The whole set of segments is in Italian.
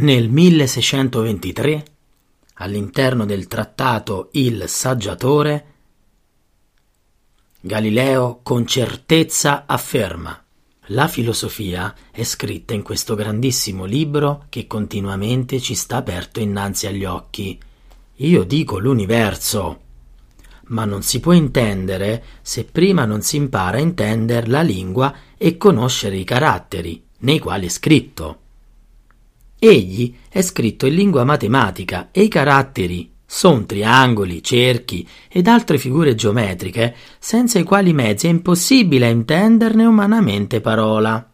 Nel 1623, all'interno del trattato Il Saggiatore, Galileo con certezza afferma la filosofia è scritta in questo grandissimo libro che continuamente ci sta aperto innanzi agli occhi. Io dico l'universo. Ma non si può intendere se prima non si impara a intendere la lingua e conoscere i caratteri nei quali è scritto. Egli è scritto in lingua matematica e i caratteri sono triangoli, cerchi ed altre figure geometriche senza i quali mezzi è impossibile intenderne umanamente parola.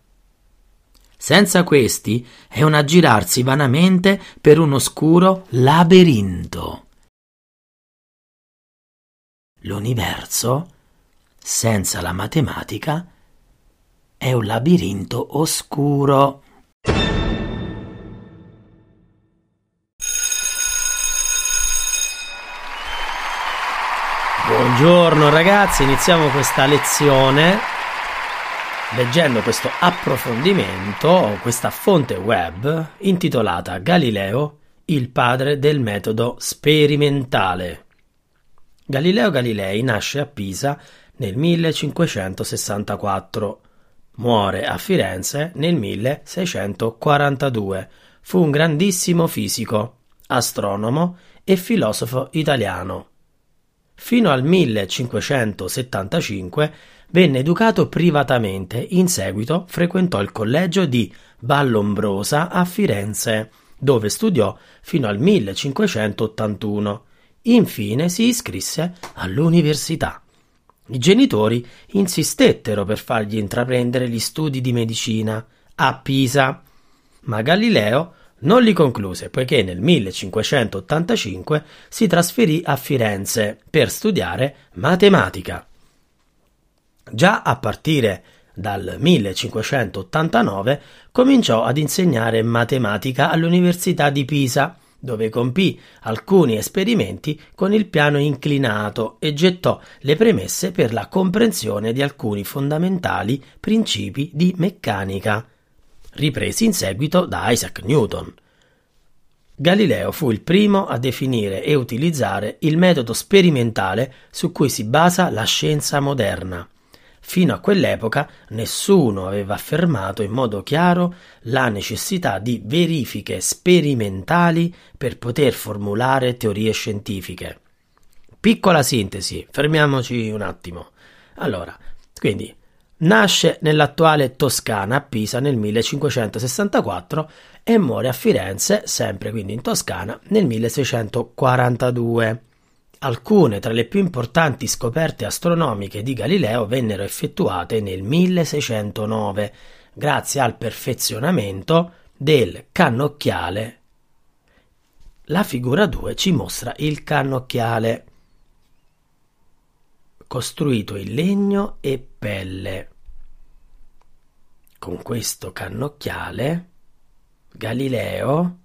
Senza questi è un aggirarsi vanamente per un oscuro labirinto. L'universo, senza la matematica, è un labirinto oscuro. Buongiorno ragazzi, iniziamo questa lezione leggendo questo approfondimento, questa fonte web intitolata Galileo, il padre del metodo sperimentale. Galileo Galilei nasce a Pisa nel 1564, muore a Firenze nel 1642. Fu un grandissimo fisico, astronomo e filosofo italiano Fino al 1575 venne educato privatamente, in seguito frequentò il collegio di Vallombrosa a Firenze, dove studiò fino al 1581. Infine si iscrisse all'università. I genitori insistettero per fargli intraprendere gli studi di medicina a Pisa, ma Galileo non li concluse poiché nel 1585 si trasferì a Firenze per studiare matematica. Già a partire dal 1589 cominciò ad insegnare matematica all'Università di Pisa, dove compì alcuni esperimenti con il piano inclinato e gettò le premesse per la comprensione di alcuni fondamentali principi di meccanica ripresi in seguito da Isaac Newton. Galileo fu il primo a definire e utilizzare il metodo sperimentale su cui si basa la scienza moderna. Fino a quell'epoca nessuno aveva affermato in modo chiaro la necessità di verifiche sperimentali per poter formulare teorie scientifiche. Piccola sintesi, fermiamoci un attimo. Allora, quindi Nasce nell'attuale Toscana a Pisa nel 1564 e muore a Firenze, sempre quindi in Toscana, nel 1642. Alcune tra le più importanti scoperte astronomiche di Galileo vennero effettuate nel 1609 grazie al perfezionamento del cannocchiale. La figura 2 ci mostra il cannocchiale costruito in legno e pelle. Con questo cannocchiale Galileo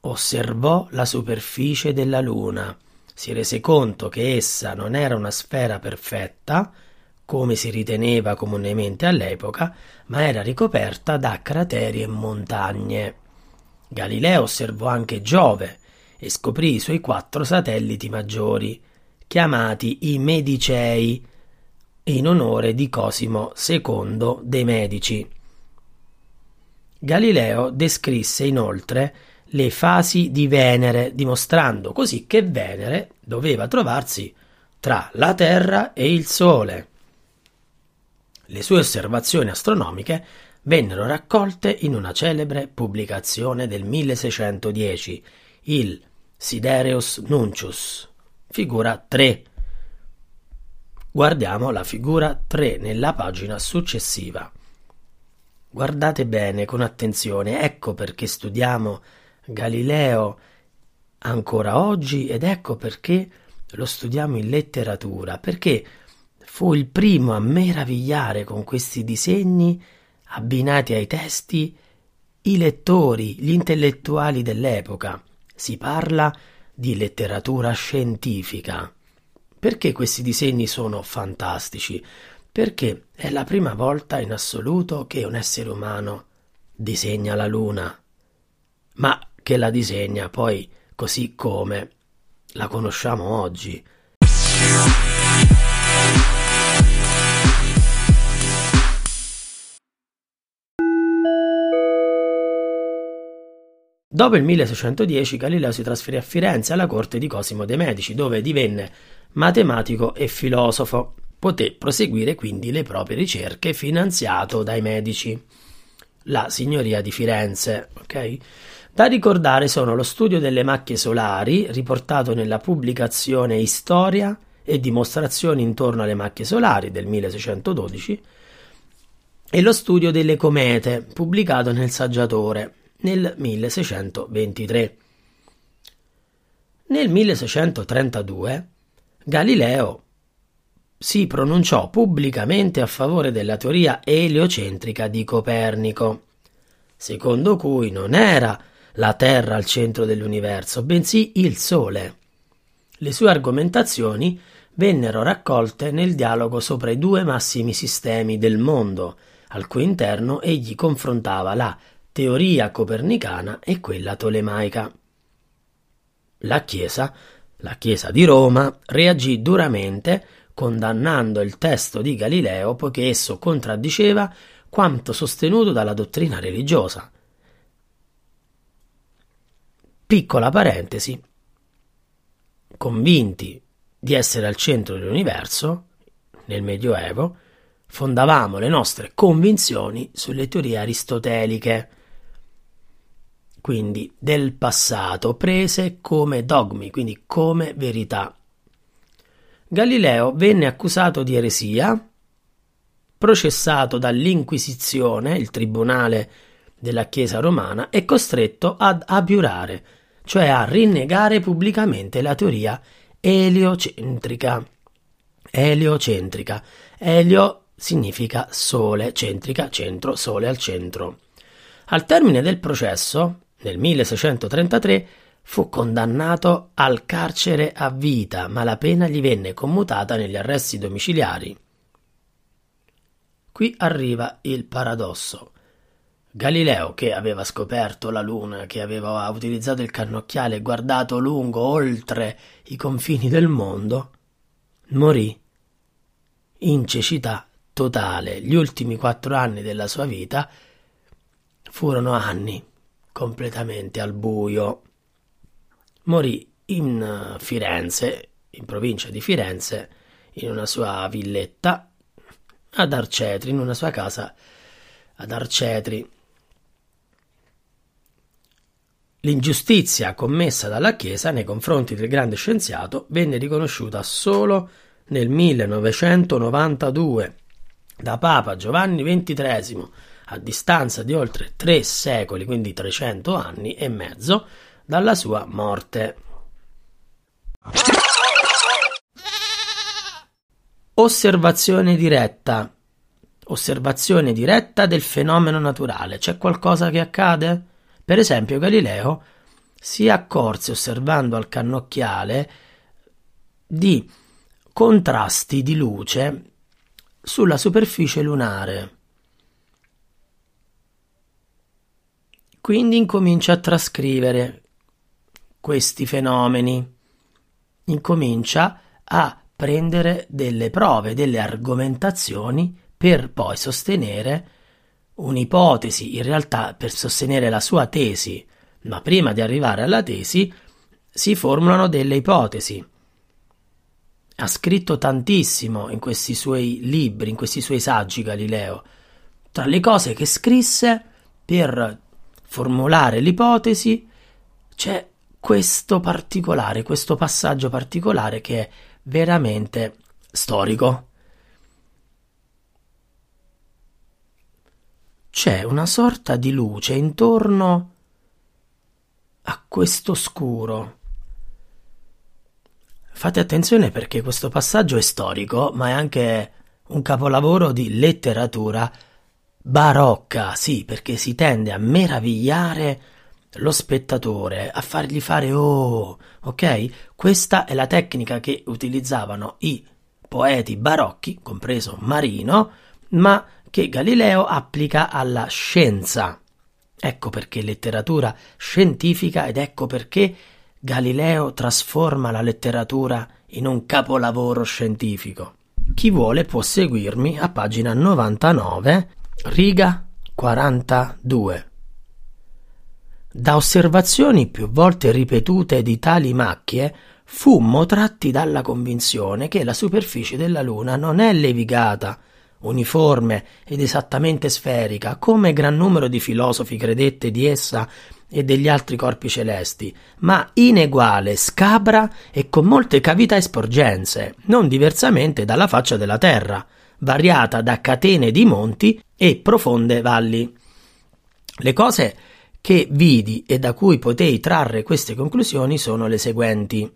osservò la superficie della Luna, si rese conto che essa non era una sfera perfetta, come si riteneva comunemente all'epoca, ma era ricoperta da crateri e montagne. Galileo osservò anche Giove e scoprì i suoi quattro satelliti maggiori, chiamati i Medicei, in onore di Cosimo II dei Medici. Galileo descrisse inoltre le fasi di Venere, dimostrando così che Venere doveva trovarsi tra la Terra e il Sole. Le sue osservazioni astronomiche vennero raccolte in una celebre pubblicazione del 1610, il Sidereus Nuncius, figura 3. Guardiamo la figura 3 nella pagina successiva. Guardate bene con attenzione, ecco perché studiamo Galileo ancora oggi ed ecco perché lo studiamo in letteratura, perché fu il primo a meravigliare con questi disegni abbinati ai testi i lettori, gli intellettuali dell'epoca. Si parla di letteratura scientifica. Perché questi disegni sono fantastici? Perché è la prima volta in assoluto che un essere umano disegna la luna, ma che la disegna poi così come la conosciamo oggi. Dopo il 1610 Galileo si trasferì a Firenze alla corte di Cosimo de' Medici, dove divenne matematico e filosofo. Poté proseguire quindi le proprie ricerche finanziato dai Medici. La signoria di Firenze, ok? Da ricordare sono lo studio delle macchie solari, riportato nella pubblicazione Storia e dimostrazioni intorno alle macchie solari del 1612, e lo studio delle comete, pubblicato nel Saggiatore nel 1623. Nel 1632 Galileo si pronunciò pubblicamente a favore della teoria eliocentrica di Copernico, secondo cui non era la Terra al centro dell'universo, bensì il Sole. Le sue argomentazioni vennero raccolte nel dialogo sopra i due massimi sistemi del mondo, al cui interno egli confrontava la teoria copernicana e quella tolemaica. La Chiesa, la Chiesa di Roma, reagì duramente condannando il testo di Galileo poiché esso contraddiceva quanto sostenuto dalla dottrina religiosa. Piccola parentesi. Convinti di essere al centro dell'universo, nel Medioevo, fondavamo le nostre convinzioni sulle teorie aristoteliche quindi del passato, prese come dogmi, quindi come verità. Galileo venne accusato di eresia, processato dall'Inquisizione, il tribunale della Chiesa romana, e costretto ad abiurare, cioè a rinnegare pubblicamente la teoria eliocentrica. Eliocentrica. Elio significa sole, centrica, centro, sole al centro. Al termine del processo, nel 1633 fu condannato al carcere a vita, ma la pena gli venne commutata negli arresti domiciliari. Qui arriva il paradosso. Galileo, che aveva scoperto la luna, che aveva utilizzato il cannocchiale e guardato lungo oltre i confini del mondo, morì in cecità totale. Gli ultimi quattro anni della sua vita furono anni completamente al buio. Morì in eh, Firenze, in provincia di Firenze, in una sua villetta ad Arcetri, in una sua casa ad Arcetri. L'ingiustizia commessa dalla Chiesa nei confronti del grande scienziato venne riconosciuta solo nel 1992 da Papa Giovanni XXIII a distanza di oltre tre secoli, quindi 300 anni e mezzo, dalla sua morte. Osservazione diretta. Osservazione diretta del fenomeno naturale. C'è qualcosa che accade? Per esempio, Galileo si accorse osservando al cannocchiale di contrasti di luce sulla superficie lunare. Quindi incomincia a trascrivere questi fenomeni, incomincia a prendere delle prove, delle argomentazioni per poi sostenere un'ipotesi, in realtà per sostenere la sua tesi, ma prima di arrivare alla tesi si formulano delle ipotesi. Ha scritto tantissimo in questi suoi libri, in questi suoi saggi Galileo. Tra le cose che scrisse per formulare l'ipotesi, c'è questo particolare, questo passaggio particolare che è veramente storico. C'è una sorta di luce intorno a questo scuro. Fate attenzione perché questo passaggio è storico, ma è anche un capolavoro di letteratura barocca, sì, perché si tende a meravigliare lo spettatore, a fargli fare oh, ok? Questa è la tecnica che utilizzavano i poeti barocchi, compreso Marino, ma che Galileo applica alla scienza. Ecco perché letteratura scientifica ed ecco perché Galileo trasforma la letteratura in un capolavoro scientifico. Chi vuole può seguirmi a pagina 99, riga 42. Da osservazioni più volte ripetute di tali macchie, fummo tratti dalla convinzione che la superficie della Luna non è levigata, uniforme ed esattamente sferica, come gran numero di filosofi credette di essa e degli altri corpi celesti, ma ineguale, scabra e con molte cavità e sporgenze, non diversamente dalla faccia della terra, variata da catene di monti e profonde valli. Le cose che vidi e da cui potei trarre queste conclusioni sono le seguenti.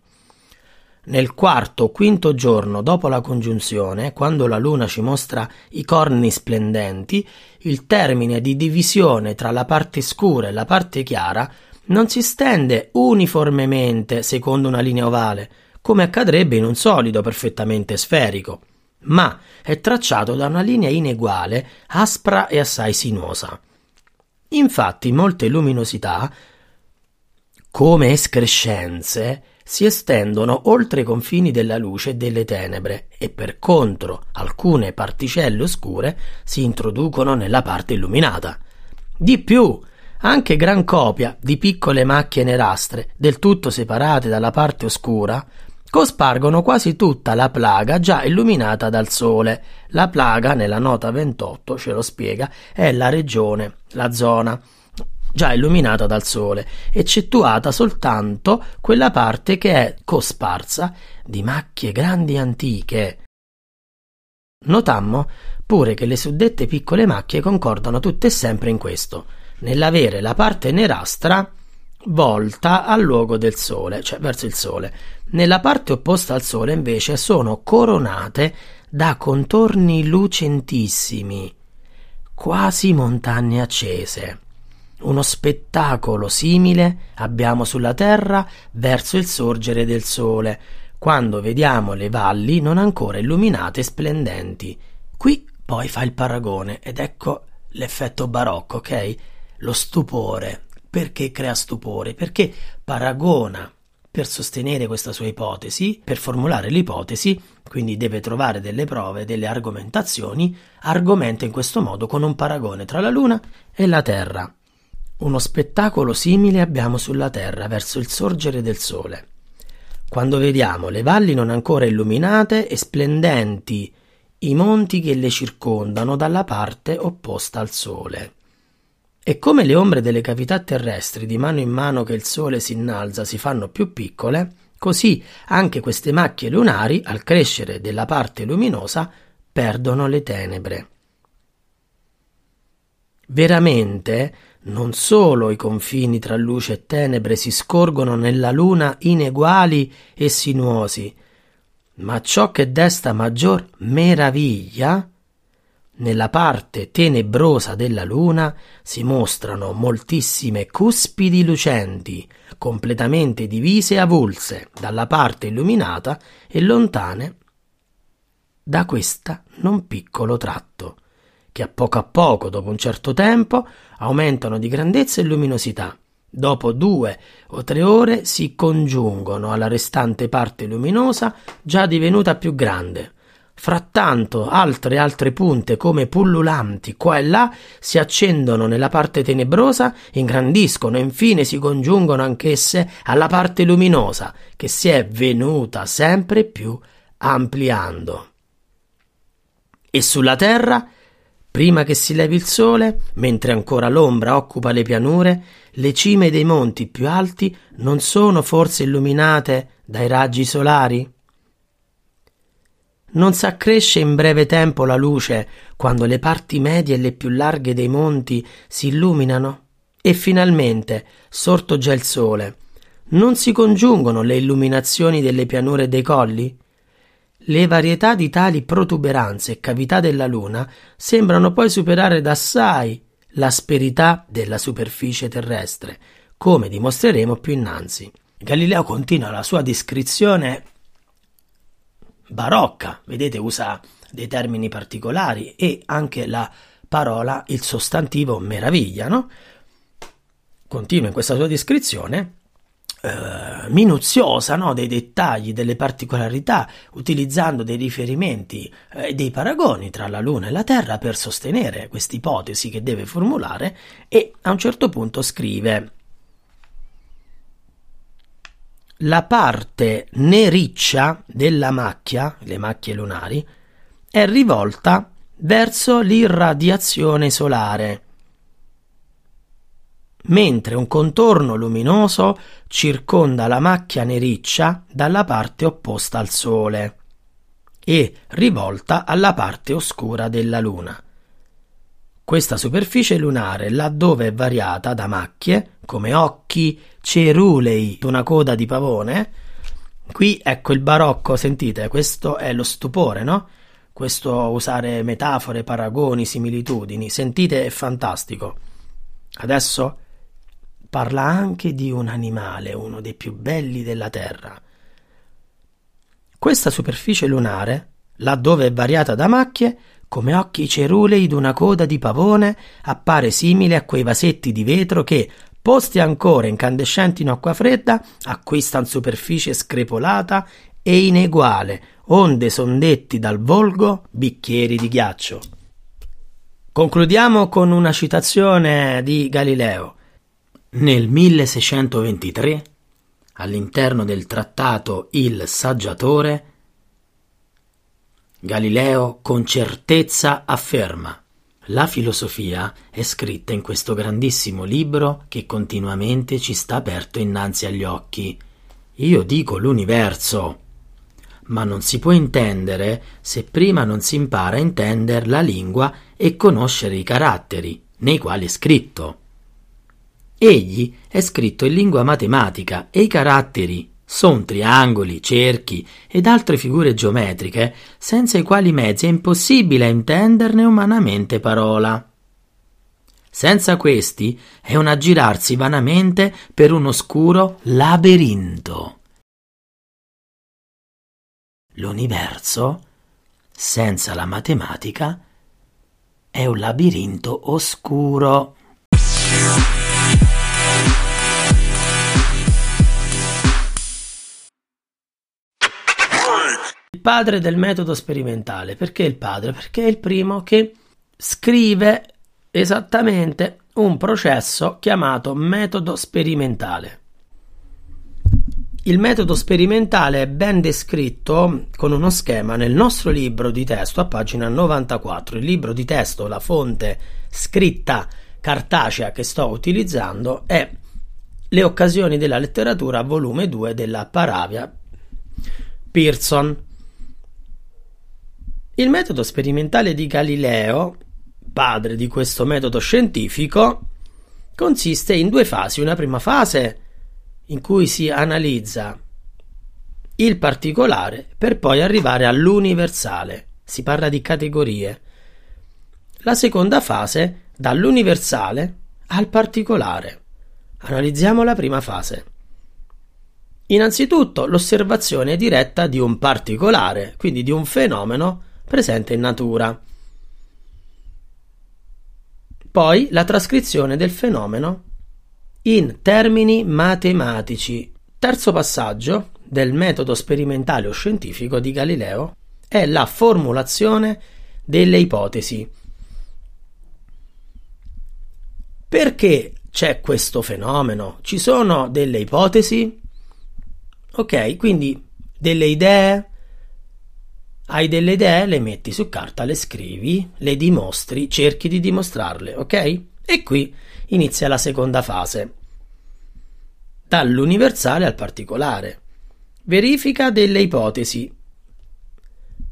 Nel quarto o quinto giorno dopo la congiunzione, quando la luna ci mostra i corni splendenti, il termine di divisione tra la parte scura e la parte chiara non si stende uniformemente secondo una linea ovale, come accadrebbe in un solido perfettamente sferico, ma è tracciato da una linea ineguale, aspra e assai sinuosa. Infatti molte luminosità, come escrescenze, si estendono oltre i confini della luce e delle tenebre e per contro alcune particelle oscure si introducono nella parte illuminata. Di più, anche gran copia di piccole macchie nerastre, del tutto separate dalla parte oscura, cospargono quasi tutta la plaga già illuminata dal sole. La plaga, nella nota 28, ce lo spiega, è la regione, la zona già illuminata dal sole, eccettuata soltanto quella parte che è cosparsa di macchie grandi antiche. Notammo pure che le suddette piccole macchie concordano tutte e sempre in questo, nell'avere la parte nerastra volta al luogo del sole, cioè verso il sole. Nella parte opposta al sole invece sono coronate da contorni lucentissimi, quasi montagne accese. Uno spettacolo simile abbiamo sulla Terra verso il sorgere del sole, quando vediamo le valli non ancora illuminate e splendenti. Qui poi fa il paragone ed ecco l'effetto barocco, ok? Lo stupore. Perché crea stupore? Perché paragona per sostenere questa sua ipotesi, per formulare l'ipotesi, quindi deve trovare delle prove, delle argomentazioni, argomenta in questo modo con un paragone tra la Luna e la Terra. Uno spettacolo simile abbiamo sulla Terra verso il sorgere del Sole. Quando vediamo le valli non ancora illuminate e splendenti i monti che le circondano dalla parte opposta al Sole. E come le ombre delle cavità terrestri di mano in mano che il Sole si innalza si fanno più piccole, così anche queste macchie lunari, al crescere della parte luminosa, perdono le tenebre. Veramente non solo i confini tra luce e tenebre si scorgono nella luna ineguali e sinuosi, ma ciò che desta maggior meraviglia nella parte tenebrosa della luna si mostrano moltissime cuspidi lucenti, completamente divise e avulse dalla parte illuminata e lontane da questa non piccolo tratto che a poco a poco, dopo un certo tempo, aumentano di grandezza e luminosità. Dopo due o tre ore si congiungono alla restante parte luminosa già divenuta più grande. Frattanto altre altre punte come pullulanti qua e là si accendono nella parte tenebrosa, ingrandiscono e infine si congiungono anch'esse alla parte luminosa, che si è venuta sempre più ampliando. E sulla terra Prima che si levi il sole, mentre ancora l'ombra occupa le pianure, le cime dei monti più alti non sono forse illuminate dai raggi solari? Non s'accresce in breve tempo la luce quando le parti medie e le più larghe dei monti si illuminano? E finalmente, sorto già il sole, non si congiungono le illuminazioni delle pianure e dei colli? Le varietà di tali protuberanze e cavità della Luna sembrano poi superare d'assai l'asperità della superficie terrestre, come dimostreremo più innanzi. Galileo continua la sua descrizione barocca, vedete usa dei termini particolari e anche la parola, il sostantivo meraviglia, no? continua in questa sua descrizione, eh, minuziosa no? dei dettagli, delle particolarità, utilizzando dei riferimenti e eh, dei paragoni tra la Luna e la Terra per sostenere questa ipotesi che deve formulare e a un certo punto scrive la parte nericcia della macchia, le macchie lunari, è rivolta verso l'irradiazione solare mentre un contorno luminoso circonda la macchia nericcia dalla parte opposta al Sole e rivolta alla parte oscura della Luna. Questa superficie lunare, laddove è variata da macchie, come occhi cerulei una coda di pavone, qui ecco il barocco, sentite, questo è lo stupore, no? Questo usare metafore, paragoni, similitudini, sentite, è fantastico. Adesso parla anche di un animale, uno dei più belli della Terra. Questa superficie lunare, laddove è variata da macchie, come occhi cerulei d'una coda di pavone, appare simile a quei vasetti di vetro che, posti ancora incandescenti in acqua fredda, acquistan superficie screpolata e ineguale, onde son detti dal volgo bicchieri di ghiaccio. Concludiamo con una citazione di Galileo. Nel 1623, all'interno del trattato Il Saggiatore, Galileo con certezza afferma la filosofia è scritta in questo grandissimo libro che continuamente ci sta aperto innanzi agli occhi. Io dico l'universo. Ma non si può intendere se prima non si impara a intendere la lingua e conoscere i caratteri nei quali è scritto. Egli è scritto in lingua matematica e i caratteri sono triangoli, cerchi ed altre figure geometriche senza i quali mezzi è impossibile intenderne umanamente parola. Senza questi è un aggirarsi vanamente per un oscuro laberinto. L'universo, senza la matematica, è un labirinto oscuro. Padre del metodo sperimentale. Perché il padre? Perché è il primo che scrive esattamente un processo chiamato metodo sperimentale. Il metodo sperimentale è ben descritto con uno schema nel nostro libro di testo a pagina 94. Il libro di testo, la fonte scritta cartacea che sto utilizzando è Le occasioni della letteratura, volume 2 della Paravia Pearson. Il metodo sperimentale di Galileo, padre di questo metodo scientifico, consiste in due fasi. Una prima fase in cui si analizza il particolare per poi arrivare all'universale. Si parla di categorie. La seconda fase dall'universale al particolare. Analizziamo la prima fase. Innanzitutto l'osservazione diretta di un particolare, quindi di un fenomeno presente in natura. Poi la trascrizione del fenomeno in termini matematici. Terzo passaggio del metodo sperimentale o scientifico di Galileo è la formulazione delle ipotesi. Perché c'è questo fenomeno? Ci sono delle ipotesi? Ok, quindi delle idee, hai delle idee, le metti su carta, le scrivi, le dimostri, cerchi di dimostrarle, ok? E qui inizia la seconda fase. Dall'universale al particolare. Verifica delle ipotesi.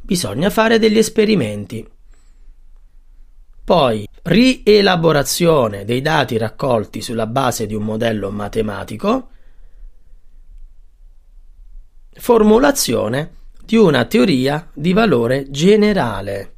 Bisogna fare degli esperimenti. Poi rielaborazione dei dati raccolti sulla base di un modello matematico. Formulazione di una teoria di valore generale.